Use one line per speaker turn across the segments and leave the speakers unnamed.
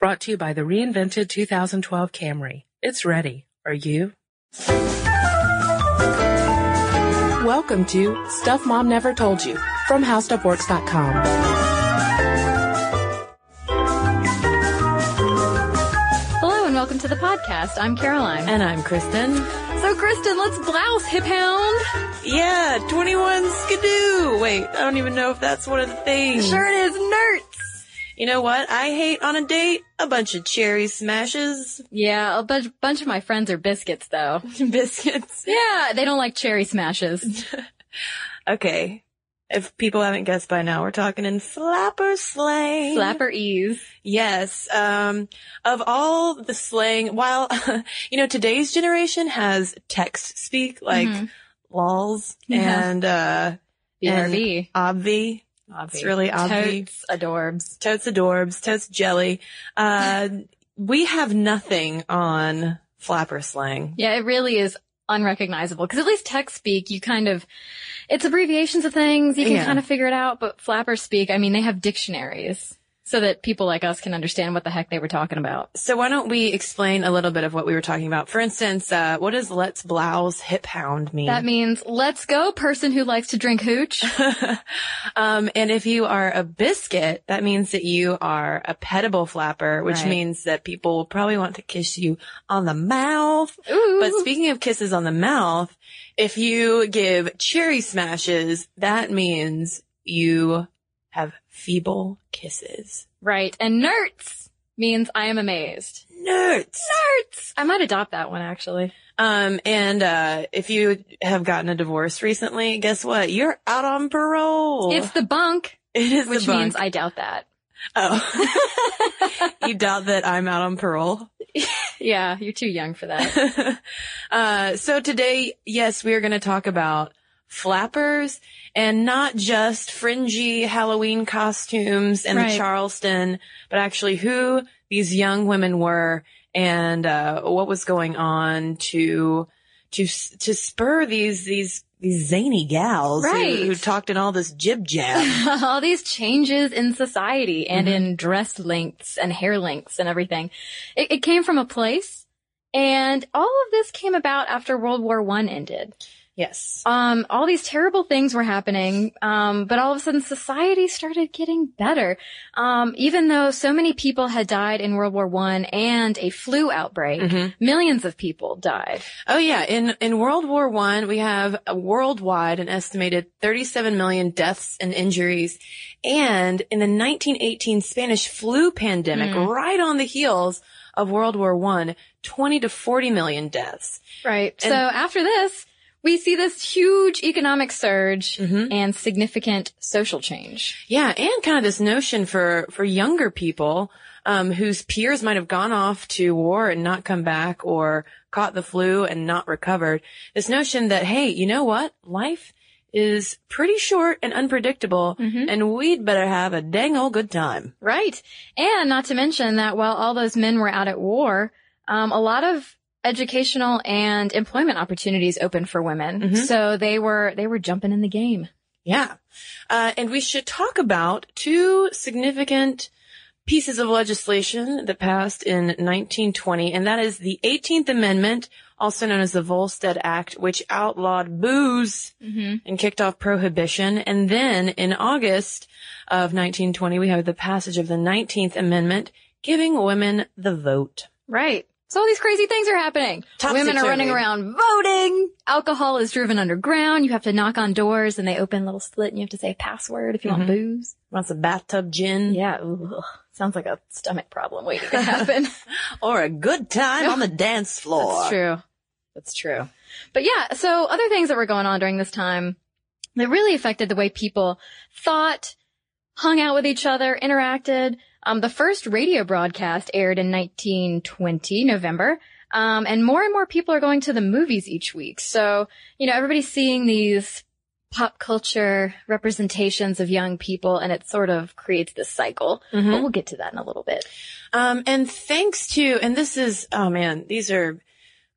Brought to you by the reinvented 2012 Camry. It's ready. Are you? Welcome to Stuff Mom Never Told You from HowStuffWorks.com.
Hello and welcome to the podcast. I'm Caroline.
And I'm Cristen.
So, Cristen, let's blouse, hip hound.
Yeah, 21 skidoo. Wait, I don't even know if that's one of the things.
Sure it is, nerds.
You know what I hate on a date? A bunch of cherry smashes.
Yeah, a bunch, bunch of my friends are biscuits, though.
Biscuits.
Yeah, they don't like cherry smashes.
Okay. If people haven't guessed by now, we're talking in flapper slang.
Flapperese.
Yes. Um, of all the slang, while, you know, today's generation has text speak, like
Mhm.
lols
Yeah.
and, uh,
BRB.
obvi. It's really obvi.
Totes adorbs.
Totes adorbs, totes jelly. Uh, we have nothing on flapper slang.
Yeah, it really is unrecognizable because at least text speak, you kind of, it's abbreviations of things. You can
Yeah.
kind of figure it out, but flapper speak, I mean, they have dictionaries so that people like us can understand what the heck they were talking about.
So why don't we explain a little bit of what we were talking about? For instance, uh, what does let's blouse hip hound mean?
That means let's go person who likes to drink hooch.
um, and if you are a biscuit, that means that you are a petable flapper, which
Right.
means that people will probably want to kiss you on the mouth.
Ooh.
But speaking of kisses on the mouth, if you give cherry smashes, that means you have feeble kisses.
Right. And nerds means I am amazed.
Nerds.
Nerds! I might adopt that one actually.
Um, and, uh, if you have gotten a divorce recently, guess what? You're out on parole.
It's the bunk,
it is
which
the bunk.
Which means I doubt that.
Oh. you doubt that I'm out on parole?
Yeah, you're too young for that.
uh, so today, yes, we are going to talk about flappers and not just fringy Halloween costumes and
Right.
the Charleston, but actually who these young women were and, uh, what was going on to, to, to spur these, these, these zany gals who-
Right.
who, talked in all this jib jab.
All these changes in society and
Mhm.
in dress lengths and hair lengths and everything. It, it came from a place and all of this came about after World War One ended.
Yes.
um, all these terrible things were happening, um, but all of a sudden society started getting better. Um, even though so many people had died in World War One and a flu outbreak,
Mhm.
millions of people died.
Oh yeah, in in World War One, we have a worldwide an estimated 37 million deaths and injuries, and in the 1918 Spanish flu pandemic,
Mm.
right on the heels of World War One, 20 to 40 million deaths.
Right.
And-
so after this, we see this huge economic surge
Mhm.
and significant social change.
Yeah, and kind of this notion for for younger people um, whose peers might have gone off to war and not come back, or caught the flu and not recovered. This notion that hey, you know what, life is pretty short and unpredictable,
Mhm.
and we'd better have a dang old good time.
Right. And not to mention that while all those men were out at war, um, a lot of educational and employment opportunities open for women.
Mhm.
So they were, they were jumping in the game.
Yeah. Uh, and we should talk about two significant pieces of legislation that passed in 1920, and that is the 18th Amendment, also known as the Volstead Act, which outlawed booze
Mm-hmm.
and kicked off prohibition. And then in August of 1920, we have the passage of the 19th Amendment, giving women the vote.
Right. So all these crazy things are happening. Women are running around voting. Alcohol is driven underground. You have to knock on doors and they open a little slit and you have to say a password if you want
Mhm.
booze.
Wants a bathtub gin
Yeah. Ugh. Sounds like a stomach problem waiting to happen.
or a good time on the dance floor.
That's true. That's true. But yeah, so other things that were going on during this time that really affected the way people thought, hung out with each other, interacted. Um, the first radio broadcast aired in 1920, November. Um, and more and more people are going to the movies each week. So, you know, everybody's seeing these pop culture representations of young people and it sort of creates this cycle.
Mhm.
But we'll get to that in a little bit.
Um, and thanks to, and this is, oh man, these are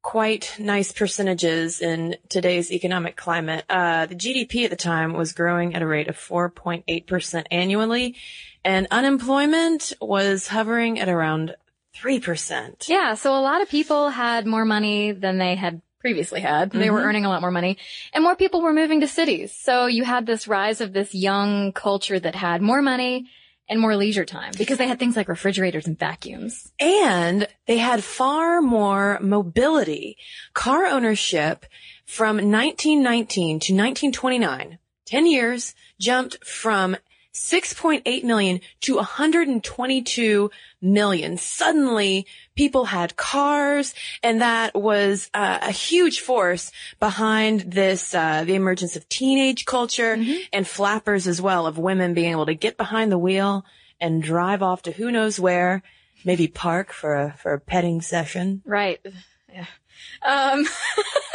quite nice percentages in today's economic climate. Uh, the GDP at the time was growing at a rate of 4.8% annually. And unemployment was hovering at around 3%.
Yeah, so a lot of people had more money than they had previously had. They were mm-hmm. earning a lot more money and more people were moving to cities. So you had this rise of this young culture that had more money and more leisure time because they had things like refrigerators and vacuums.
And they had far more mobility. Car ownership from 1919 to 1929, 10 years, jumped from 6.8 million to 122 million. Suddenly, people had cars, and that was uh, a huge force behind this, uh, the emergence of teenage culture and flappers as well, of women being able to get behind the wheel and drive off to who knows where, maybe park for a for a petting session.
Right. Yeah. Um,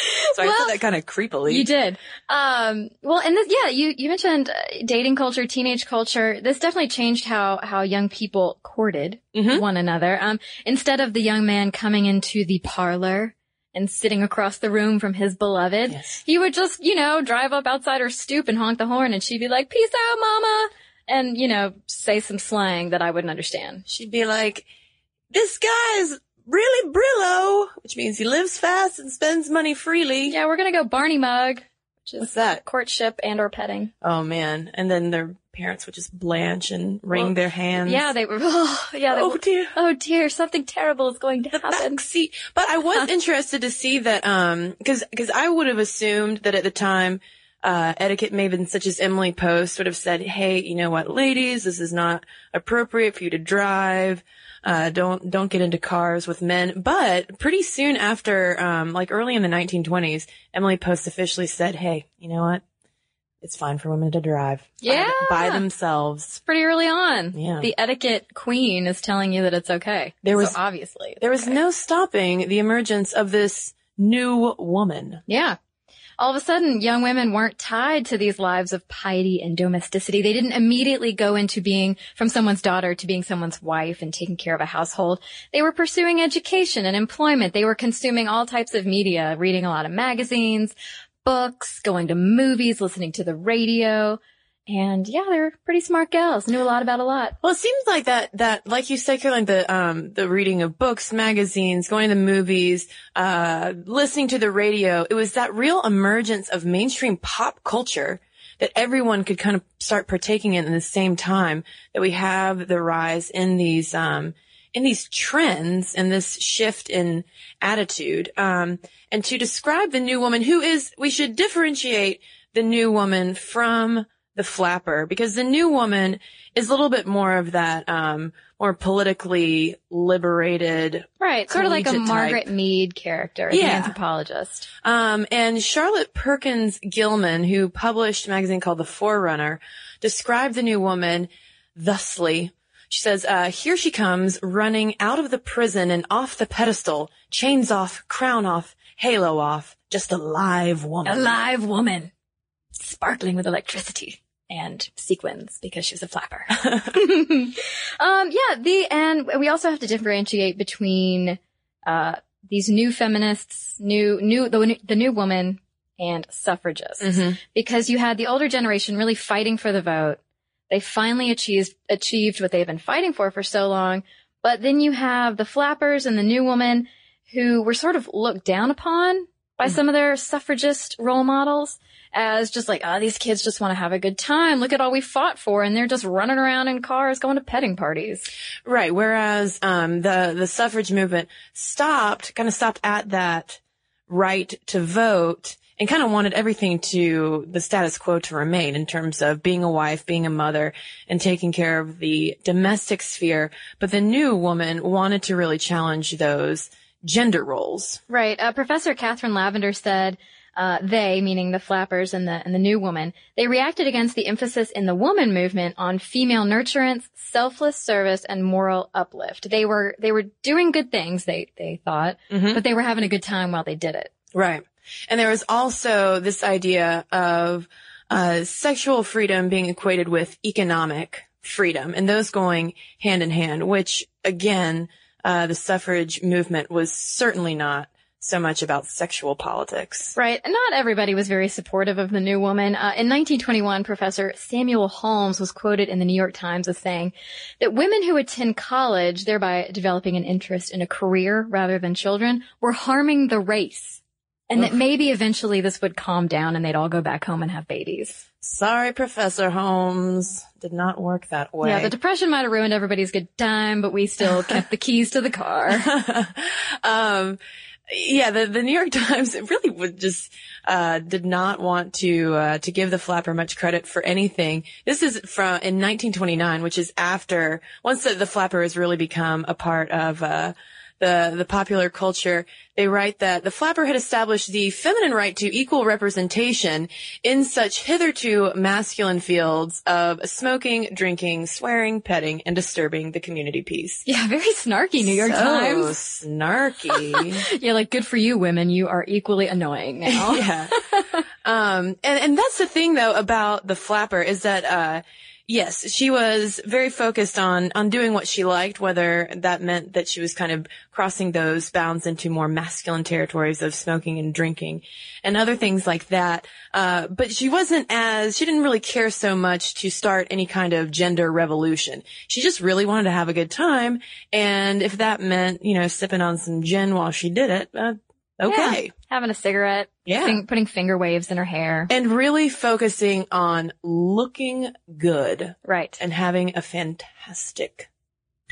So I
Well,
said that kind of creepily.
You did. Um, well, and this, yeah, you, you mentioned uh, dating culture, teenage culture. This definitely changed how, how young people courted
Mhm.
one another. Um, instead of the young man coming into the parlor and sitting across the room from his beloved,
Yes.
he would just, you know, drive up outside her stoop and honk the horn and she'd be like, peace out, mama. And, you know, say some slang that I wouldn't understand.
She'd be like, "This guy's really Brillo," which means he lives fast and spends money freely.
Yeah, we're gonna go Barney mug, which is
What's that?
courtship and or petting.
Oh man! And then their parents would just blanch and wring
Well,
their hands.
Yeah, they were, oh, yeah, they
Oh dear.
Oh dear, something terrible is going to happen.
See. But I was interested to see that, um, cause, cause I would have assumed that at the time, uh, etiquette mavens such as Emily Post would have said, Hey, you know what, ladies, this is not appropriate for you to drive. Uh, don't, don't get into cars with men. But pretty soon after, um, like early in the 1920s, Emily Post officially said, Hey, you know what? It's fine for women to drive.
Yeah.
By, themselves.
Pretty early on.
Yeah.
The etiquette queen is telling you that it's okay.
There
So
was-
obviously
There was
okay.
no stopping the emergence of this new woman.
Yeah. All of a sudden, young women weren't tied to these lives of piety and domesticity. They didn't immediately go into being from someone's daughter to being someone's wife and taking care of a household. They were pursuing education and employment. They were consuming all types of media, reading a lot of magazines, books, going to movies, listening to the radio. And yeah, they were pretty smart gals, knew a lot about a lot.
Well, it seems like that, that, like you said, Caroline, the, um, the reading of books, magazines, going to the movies, uh, listening to the radio, it was that real emergence of mainstream pop culture that everyone could kind of start partaking in at the same time that we have the rise in these, um, in these trends and this shift in attitude. Um, and to describe the new woman who is, we should differentiate the new woman from the flapper because the new woman is a little bit more of that, um, more politically liberated.
Right. Sort of like a
Collegiate
Margaret. Mead character, the
Yeah.
anthropologist.
Um, and Charlotte Perkins Gilman, who published a magazine called The Forerunner, described the new woman thusly. She says, uh, here she comes running out of the prison and off the pedestal, chains off, crown off, halo off, just a live woman.
A live woman, sparkling with electricity and sequins because she's a flapper. um, yeah, the and we also have to differentiate between uh, these new feminists, new new the, the new woman, and suffragists,
Mhm.
because you had the older generation really fighting for the vote. They finally achieved achieved what they've been fighting for for so long. But then you have the flappers and the new woman who were sort of looked down upon by some of their suffragist role models as just like, ah, these kids just want to have a good time. Look at all we fought for. And they're just running around in cars going to petting parties.
Right. Whereas, um, the, the suffrage movement stopped, kind of stopped at that right to vote and kind of wanted everything to the status quo to remain in terms of being a wife, being a mother, and taking care of the domestic sphere. But the new woman wanted to really challenge those gender roles.
Right. Uh, Professor Catherine Lavender said, uh, they, meaning the flappers and the, and the new woman, they reacted against the emphasis in the woman movement on female nurturance, selfless service, and moral uplift. They were, they were doing good things, they, they thought,
Mhm.
but they were having a good time while they did it.
Right. And there was also this idea of uh, sexual freedom being equated with economic freedom and those going hand in hand, which again, uh, the suffrage movement was certainly not so much about sexual politics.
Right. Not everybody was very supportive of the new woman. Uh, in 1921, Professor Samuel Holmes was quoted in the New York Times as saying that women who attend college, thereby developing an interest in a career rather than children, were harming the race. And that maybe eventually this would calm down and they'd all go back home and have babies.
Sorry, Professor Holmes. Did not work that way.
Yeah, the depression might have ruined everybody's good time, but we still kept the keys to the car.
um, yeah, the, the New York Times really would just uh, did not want to uh, to give the flapper much credit for anything. This is from in 1929, which is after once the, the flapper has really become a part of uh, the the popular culture. They write that the flapper had established the feminine right to equal representation in such hitherto masculine fields of smoking, drinking, swearing, petting, and disturbing the community peace.
Yeah, very snarky New York Times.
so
Times.
snarky.
Yeah, like good for you women. You are equally annoying now.
yeah. Um, and, and that's the thing though about the flapper is that, uh, yes, she was very focused on, on doing what she liked, whether that meant that she was kind of crossing those bounds into more masculine territories of smoking and drinking and other things like that. Uh, but she wasn't as, she didn't really care so much to start any kind of gender revolution. She just really wanted to have a good time. And if that meant, you know, sipping on some gin while she did it, uh, okay.
Yeah, having a cigarette.
Yeah.
fing- putting finger waves in her hair.
and really focusing on looking good
right.
and having a fantastic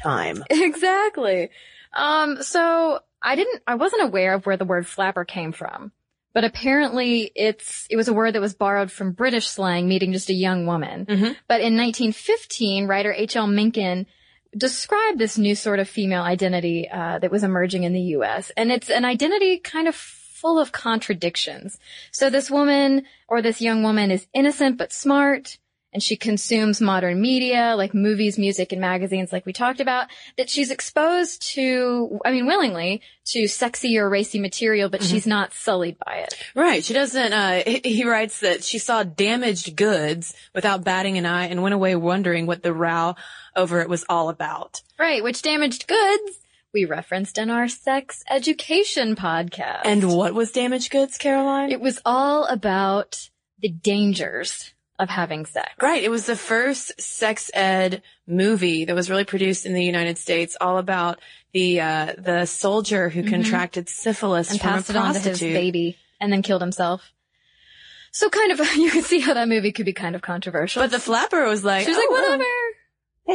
time.
Exactly. Um, so I didn't, I wasn't aware of where the word flapper came from, but apparently it's, it was a word that was borrowed from British slang, meaning just a young woman.
Mhm.
But in 1915, writer H.L. Mencken described this new sort of female identity, uh, that was emerging in the U.S. And it's an identity kind of full of contradictions. So this woman or this young woman is innocent but smart and she consumes modern media like movies, music, and magazines like we talked about, that she's exposed to, I mean, willingly, to sexy or racy material, but she's not sullied by it.
Right. She doesn't, uh, he, he writes that she saw damaged goods without batting an eye and went away wondering what the row over it was all about.
Right, which damaged goods we referenced in our sex education podcast.
And what was damaged goods, Caroline?
it was all about the dangers of having sex.
Right. It was the first sex ed movie that was really produced in the United States, all about the uh, the soldier who contracted syphilis
Mm-hmm. And
from
passed it on to his baby and then killed himself. So kind of, you can see how that movie could be kind of controversial.
But the flapper was like,
she was like,
"Oh,
whatever.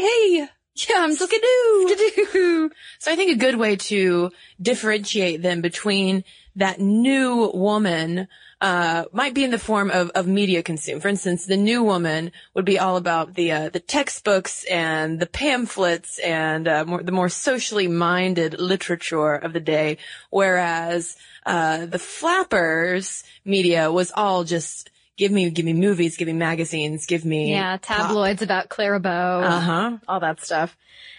Hey,
Yeah, I'm
skidoo.
skidoo.
So I think a good way to differentiate them between that new woman uh, might be in the form of, of media consume. For instance, the new woman would be all about the uh, the textbooks and the pamphlets and uh, more, the more socially minded literature of the day, whereas uh, the flappers media was all just give me give me movies, give me magazines, give me
Yeah, tabloids about Clara Bow.
Uh huh.
all that stuff.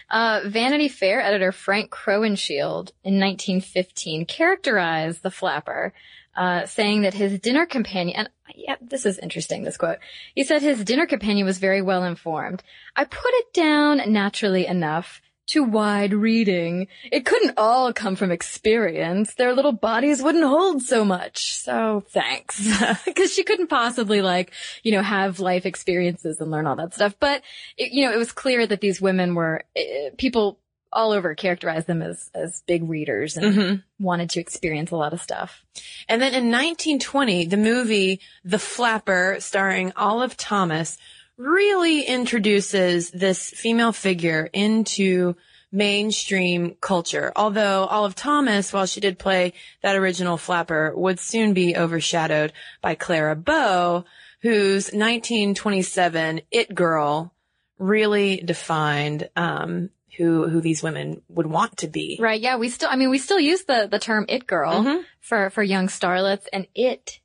Uh, Vanity Fair editor Frank Crowninshield in 1915 characterized the flapper, uh, saying that his dinner companion, and yeah, this is interesting, this quote. He said his dinner companion was very well informed. I put it down naturally enough to wide reading. It couldn't all come from experience. Their little bodies wouldn't hold so much. So thanks. Because she couldn't possibly like, you know, have life experiences and learn all that stuff. But, it, you know, it was clear that these women were, eh, people all over characterized them as, as big readers and
Mhm.
wanted to experience a lot of stuff.
And then in 1920, the movie The Flapper, starring Olive Thomas, really introduces this female figure into mainstream culture. Although Olive Thomas, while she did play that original Flapper, would soon be overshadowed by Clara Bow, whose 1927 It Girl really defined um, who who these women would want to be.
Right. Yeah. We still, I mean, we still use the, the term it girl
Mhm.
for, for young starlets and it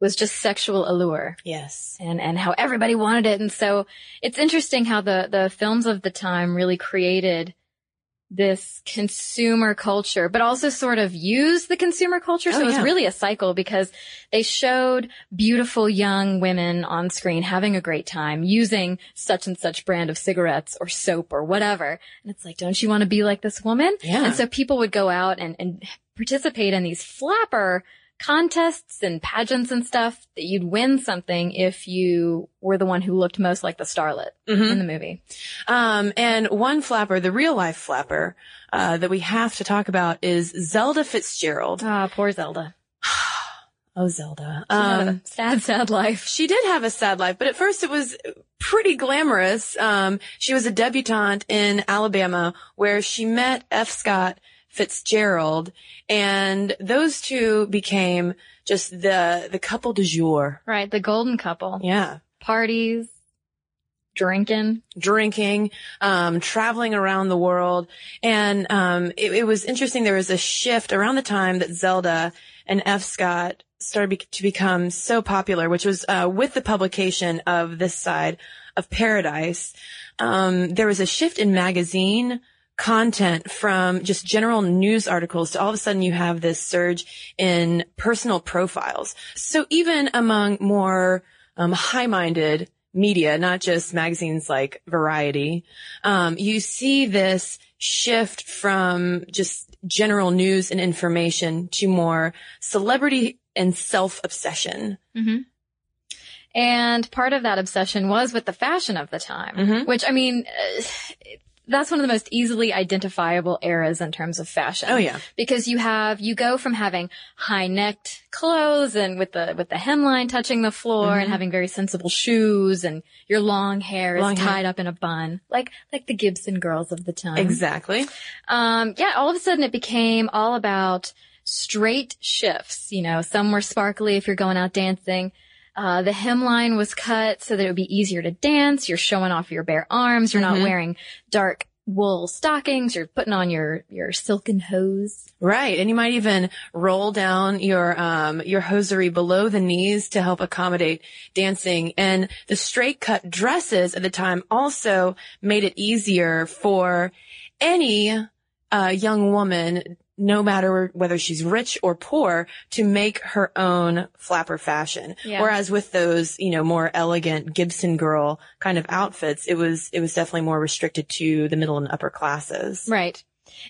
was just sexual allure.
Yes.
and and how everybody wanted it and so it's interesting how the the films of the time really created this consumer culture but also sort of use the consumer culture. Oh, so
Oh,
it was really a cycle because they showed beautiful young women on screen having a great time using such and such brand of cigarettes or soap or whatever. And it's like don't you want to be like this woman?
Yeah.
and so people would go out and and participate in these flapper contests and pageants and stuff that you'd win something if you were the one who looked most like the starlet
Mhm.
in the movie.
Um, and one flapper, the real life flapper, uh, that we have to talk about is Zelda Fitzgerald.
Ah, poor Zelda.
Oh, Zelda. Um,
sad, sad life.
she did have a sad life, but at first it was pretty glamorous. Um, she was a debutante in Alabama where she met F. Scott Fitzgerald and those two became just the, the couple du jour.
Right, the golden couple.
Yeah.
Parties, drinking.
drinking, um, traveling around the world. And, um, it, it was interesting. There was a shift around the time that Zelda and F. Scott started be- to become so popular, which was, uh, with the publication of this side of paradise. Um, there was a shift in magazine content from just general news articles to all of a sudden you have this surge in personal profiles. So even among more um, high-minded media, not just magazines like Variety, um, you see this shift from just general news and information to more celebrity and self-obsession.
Mm-hmm. And part of that obsession was with the fashion of the time,
Mhm.
which I mean, uh, that's one of the most easily identifiable eras in terms of fashion.
Oh yeah.
Because you have, you go from having high necked clothes and with the, with the hemline touching the floor and
Mhm.
having very sensible shoes and your long hair
Long
is
hair.
tied up in a bun, like, like the Gibson girls of the time.
Exactly.
Um, yeah, all of a sudden it became all about straight shifts. You know, some were sparkly if you're going out dancing. Uh, the hemline was cut so that it would be easier to dance. You're showing off your bare arms. You're not
Mhm.
wearing dark wool stockings. You're putting on your, your silken hose.
Right. And you might even roll down your, um, your hosiery below the knees to help accommodate dancing. And the straight cut dresses at the time also made it easier for any, uh, young woman, no matter whether she's rich or poor, to make her own flapper fashion.
Yeah.
Whereas with those, you know, more elegant Gibson girl kind of outfits, it was, it was definitely more restricted to the middle and upper classes.
Right.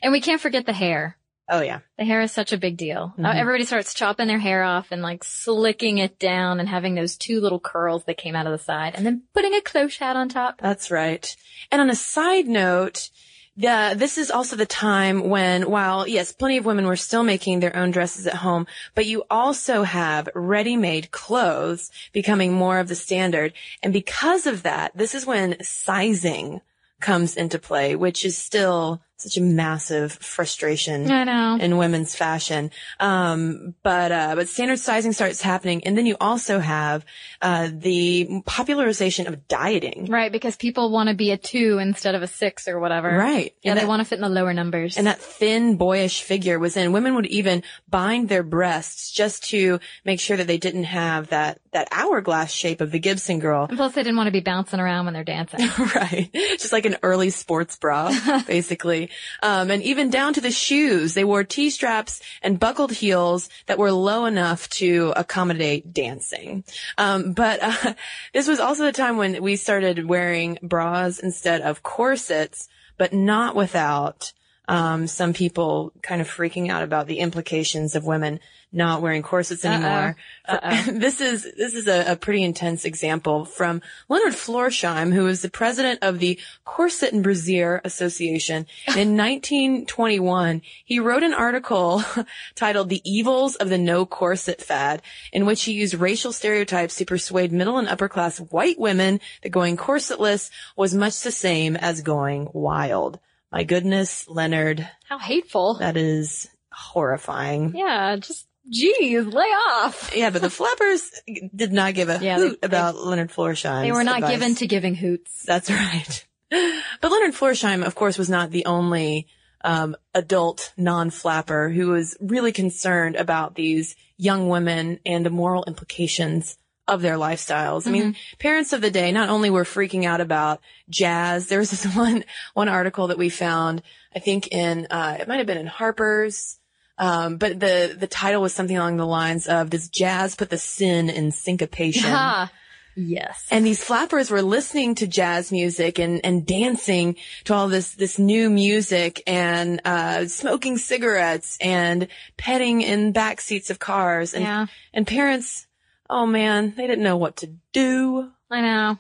And we can't forget the hair.
Oh yeah.
The hair is such a big deal.
Mhm.
everybody starts chopping their hair off and like slicking it down and having those two little curls that came out of the side and then putting a cloche hat on top.
That's right. And on a side note, the, this is also the time when, while yes, plenty of women were still making their own dresses at home, but you also have ready-made clothes becoming more of the standard. And because of that, this is when sizing comes into play, which is still such a massive frustration
I know.
in women's fashion. Um, but, uh, but standard sizing starts happening. And then you also have, uh, the popularization of dieting.
Right, because people want to be a two instead of a six or whatever.
Right.
Yeah,
And
they want to fit in the lower numbers.
And that thin, boyish figure was in. Women would even bind their breasts just to make sure that they didn't have that, that hourglass shape of the Gibson girl.
And plus, they didn't want to be bouncing around when they're dancing.
right. Just like an early sports bra, basically. Um, and even down to the shoes. They wore T-straps and buckled heels that were low enough to accommodate dancing. Um, but, uh, this was also the time when we started wearing bras instead of corsets, but not without, um, some people kind of freaking out about the implications of women not wearing corsets anymore.
Uh-oh.
this is this is a, a pretty intense example from Leonard Florsheim, who was the president of the Corset and Brassiere Association. In 1921, he wrote an article titled "The Evils of the No Corset Fad," in which he used racial stereotypes to persuade middle and upper class white women that going corsetless was much the same as going wild. My goodness, Leonard,
How hateful.
that is horrifying.
yeah, just, geez, lay off.
Yeah, but the flappers did not give a
Yeah, they-
hoot about Leonard Florsheim.
They were not given to giving hoots.
That's right. But Leonard Florsheim, of course, was not the only um, adult non-flapper who was really concerned about these young women and the moral implications of their lifestyles. I mean, parents of the day not only were freaking out about jazz. There was this one one article that we found, I think in uh, it might have been in Harper's. Um, but the the title was something along the lines of "Does jazz put the sin in syncopation?"
Ha. Yes.
And these flappers were listening to jazz music and, and dancing to all this, this new music and, uh, smoking cigarettes and petting in back seats of cars. And,
yeah,
and parents, oh man, they didn't know what to do.
I know.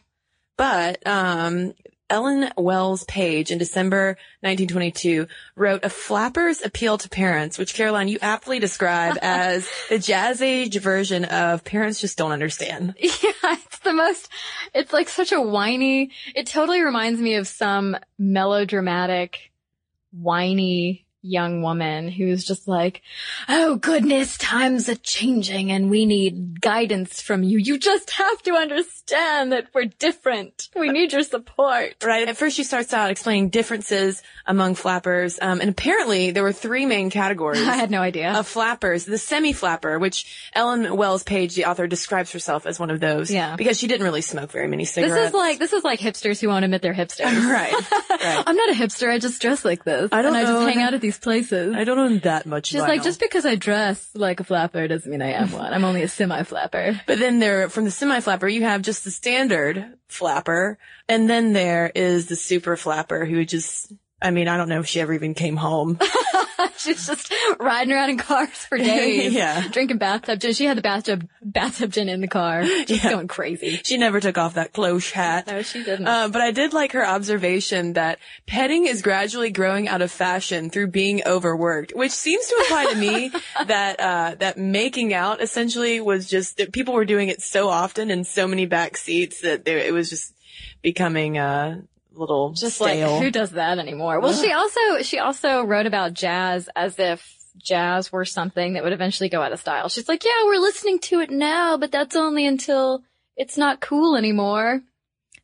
But, um, Ellen Wells Page in December 1922 wrote a flapper's appeal to parents, which Caroline, you aptly describe as the jazz age version of parents just don't understand.
Yeah, it's the most, it's like such a whiny, it totally reminds me of some melodramatic, whiny young woman who's just like, oh goodness, times are changing and we need guidance from you. You just have to understand that we're different. We need your support.
Right. At first she starts out explaining differences among flappers. Um, and apparently there were three main categories.
I had no idea.
Of flappers, the semi-flapper, which Ellen Wells Page, the author, describes herself as one of those.
Yeah.
Because she didn't really smoke very many cigarettes.
This is like, this is like hipsters who won't admit they're hipsters.
right. Right.
I'm not a hipster. I just dress like this.
I don't
and I just hang out at these places.
I don't own that much.
She's like, just because I dress like a flapper doesn't mean I am one. I'm only a semi-flapper.
But then there, from the semi-flapper, you have just the standard flapper, and then there is the super flapper who just, I mean, I don't know if she ever even came home.
She's just riding around in cars for days.
Yeah.
Drinking bathtub gin. She had the bathtub, bathtub gin in the car. Just
Yeah.
going crazy.
she never took off that cloche hat.
No, she didn't.
Uh, but I did like her observation that petting is gradually growing out of fashion through being overworked, which seems to imply to me that uh, that making out essentially was just that people were doing it so often in so many back seats that there, it was just becoming uh, a little
just
stale.
like, who does that anymore? Well, she also, she also wrote about jazz as if jazz were something that would eventually go out of style. She's like, yeah, we're listening to it now, but that's only until it's not cool anymore.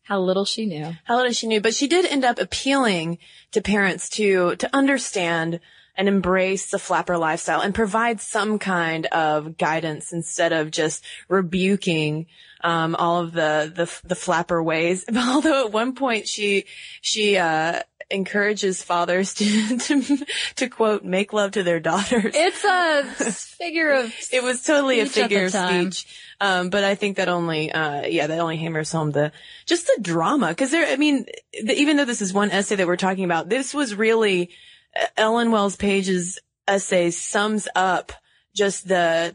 How little she knew.
How little she knew, but she did end up appealing to parents to to understand and embrace the flapper lifestyle and provide some kind of guidance instead of just rebuking um, all of the, the the flapper ways. Although at one point she she uh, encourages fathers to to to quote make love to their daughters.
It's a figure of
It was totally a figure of speech. Um, but I think that only, uh, yeah, that only hammers home the, just the drama. Cause there, I mean, the, even though this is one essay that we're talking about, this was really, Ellen Wells Page's essay sums up just the,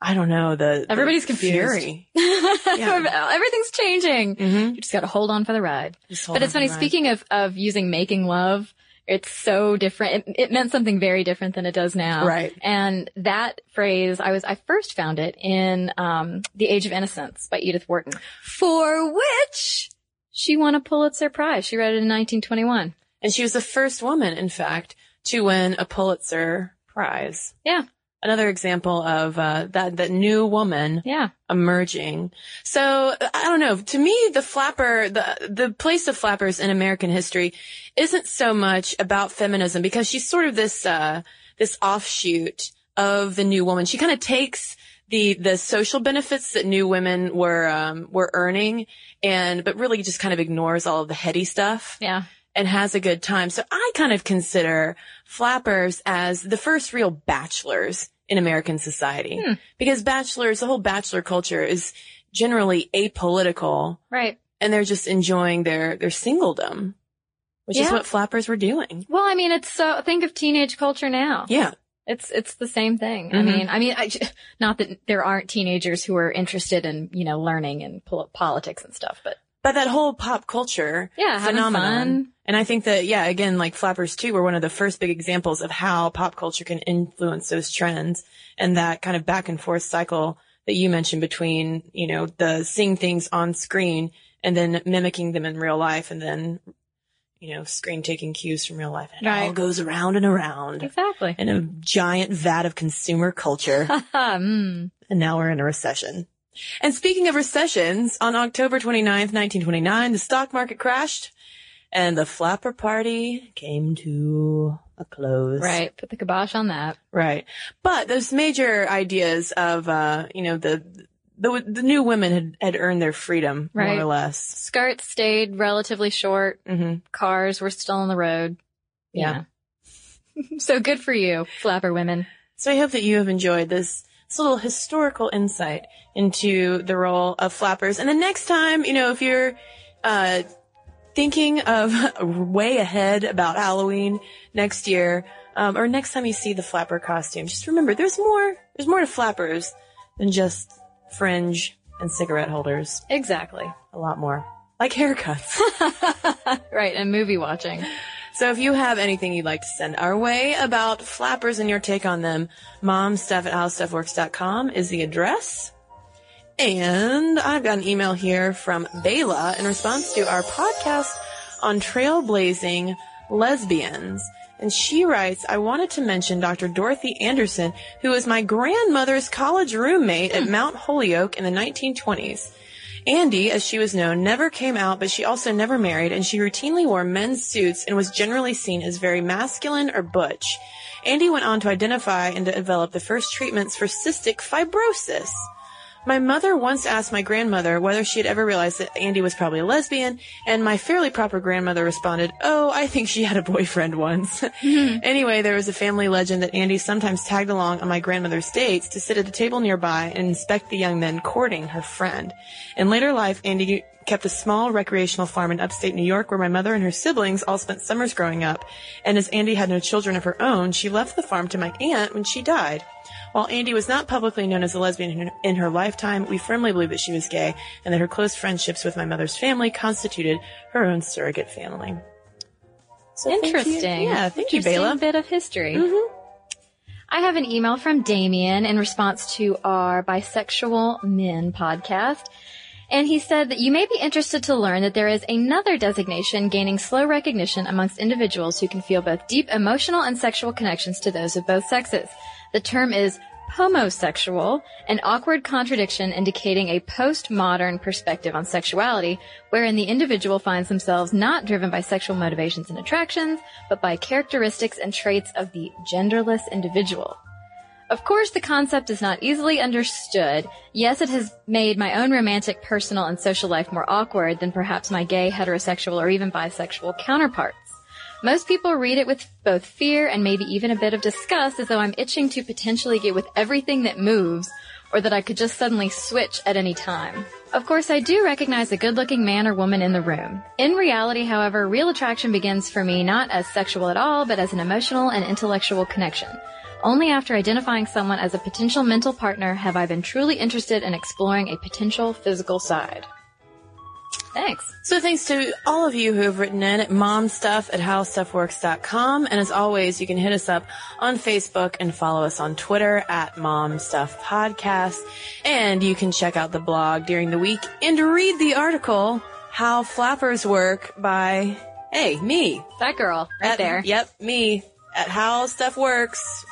I don't know, the, the
Everybody's confused.
fury.
Everything's changing.
Mhm.
You just got to hold on for the ride. But it's funny.
the.
Speaking of of using making love, it's so different. It, it meant something very different than it does now.
Right.
And that phrase, I was I first found it in um, The Age of Innocence by Edith Wharton, for which she won a Pulitzer Prize. She read it in 1921.
And she was the first woman, in fact, to win a Pulitzer Prize.
Yeah.
Another example of, uh, that, that new woman
Yeah.
emerging. So I don't know. To me, the flapper, the the place of flappers in American history isn't so much about feminism because she's sort of this uh, this offshoot of the new woman. She kind of takes the the social benefits that new women were um, were earning, and but really just kind of ignores all of the heady stuff
Yeah.
And has a good time. So I kind of consider flappers as the first real bachelors in American society
Hmm.
because bachelors, the whole bachelor culture is generally apolitical
Right.
and they're just enjoying their, their singledom, which is what flappers were doing.
Well, I mean, it's so, think of teenage culture now.
Yeah.
It's it's the same thing. I
Mhm.
mean, I mean, I, not that there aren't teenagers who are interested in you know learning and pol- politics and stuff, but
But that whole pop culture
yeah,
phenomenon. And I think that, yeah, again, like Flappers 2 were one of the first big examples of how pop culture can influence those trends and that kind of back and forth cycle that you mentioned between, you know, the seeing things on screen and then mimicking them in real life and then, you know, screen taking cues from real life. And it all goes around and around
Exactly.
in a giant vat of consumer culture.
mm.
and now we're in a recession. And speaking of recessions, on October 29th, 1929, the stock market crashed and the flapper party came to a close.
Right. Put the kibosh on that.
Right. But those major ideas of, uh, you know, the, the, the new women had, had earned their freedom,
Right.
more or less.
Skirts stayed relatively short.
hmm
Cars were still on the road.
Yeah.
so good for you, flapper women.
So I hope that you have enjoyed this It's a little historical insight into the role of flappers. And the next time, you know, if you're, uh, thinking of way ahead about Halloween next year, um, or next time you see the flapper costume, just remember there's more, there's more to flappers than just fringe and cigarette holders.
Exactly.
A lot more. Like haircuts.
right, and movie watching.
So if you have anything you'd like to send our way about flappers and your take on them, momstuff at howstuffworks.com is the address. And I've got an email here from Bayla in response to our podcast on trailblazing lesbians. And she writes, I wanted to mention Dr. Dorothy Andersen, who was my grandmother's college roommate at hmm. Mount Holyoke in the 1920s. Andy, as she was known, never came out, but she also never married, and she routinely wore men's suits and was generally seen as very masculine or butch. Andy went on to identify and to develop the first treatments for cystic fibrosis. My mother once asked my grandmother whether she had ever realized that Andy was probably a lesbian, and my fairly proper grandmother responded, Oh, I think she had a boyfriend once. Mm-hmm. anyway, there was a family legend that Andy sometimes tagged along on my grandmother's dates to sit at a table nearby and inspect the young men courting her friend. In later life, Andy kept a small recreational farm in upstate New York where my mother and her siblings all spent summers growing up. And as Andy had no children of her own, she left the farm to my aunt when she died. While Andy was not publicly known as a lesbian in her, in her lifetime, we firmly believe that she was gay and that her close friendships with my mother's family constituted her own surrogate family. So thank you-
Interesting.
Yeah, thank you,
Interesting
Bayla.
bit of history.
Mm-hmm.
I have an email from Damien in response to our Bisexual Men podcast. And he said that you may be interested to learn that there is another designation gaining slow recognition amongst individuals who can feel both deep emotional and sexual connections to those of both sexes. The term is homosexual, an awkward contradiction indicating a postmodern perspective on sexuality, wherein the individual finds themselves not driven by sexual motivations and attractions, but by characteristics and traits of the genderless individual. Of course, the concept is not easily understood. Yes, it has made my own romantic, personal, and social life more awkward than perhaps my gay, heterosexual, or even bisexual counterparts. Most people read it with both fear and maybe even a bit of disgust as though I'm itching to potentially get with everything that moves or that I could just suddenly switch at any time. Of course, I do recognize a good looking man or woman in the room. In reality, however, real attraction begins for me not as sexual at all, but as an emotional and intellectual connection. Only after identifying someone as a potential mental partner have I been truly interested in exploring a potential physical side. Thanks.
So thanks to all of you who have written in at momstuff at howstuffworks.com. And as always, you can hit us up on Facebook and follow us on Twitter at momstuffpodcast. And you can check out the blog during the week and read the article, How Flappers Work by, hey, me.
That girl, right
At-
there.
Yep, me at howstuffworks.com.